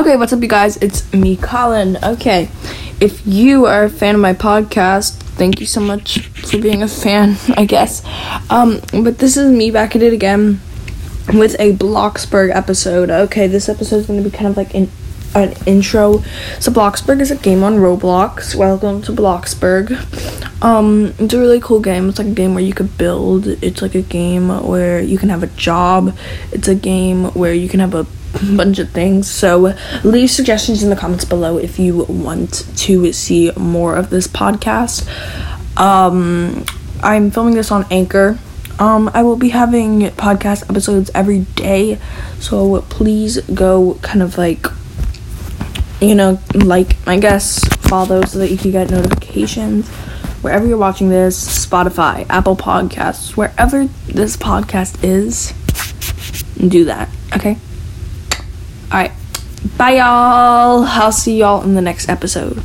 Okay, what's up, you guys? It's me, Colin. Okay, if you are a fan of my podcast, thank you so much for being a fan, I guess. Um, but this is me back at it again with a Bloxburg episode. Okay, this episode is going to be kind of like an, an intro. So, Bloxburg is a game on Roblox. Welcome to Bloxburg. Um, it's a really cool game. It's like a game where you could build. It's like a game where you can have a job. It's a game where you can have a bunch of things. So leave suggestions in the comments below if you want to see more of this podcast. Um, I'm filming this on Anchor. Um, I will be having podcast episodes every day, so please go kind of like, you know, like, I guess, follow so that you can get notifications wherever you're watching this Spotify, Apple Podcasts, wherever this podcast is, do that, okay? Alright. Bye, y'all. I'll see y'all in the next episode.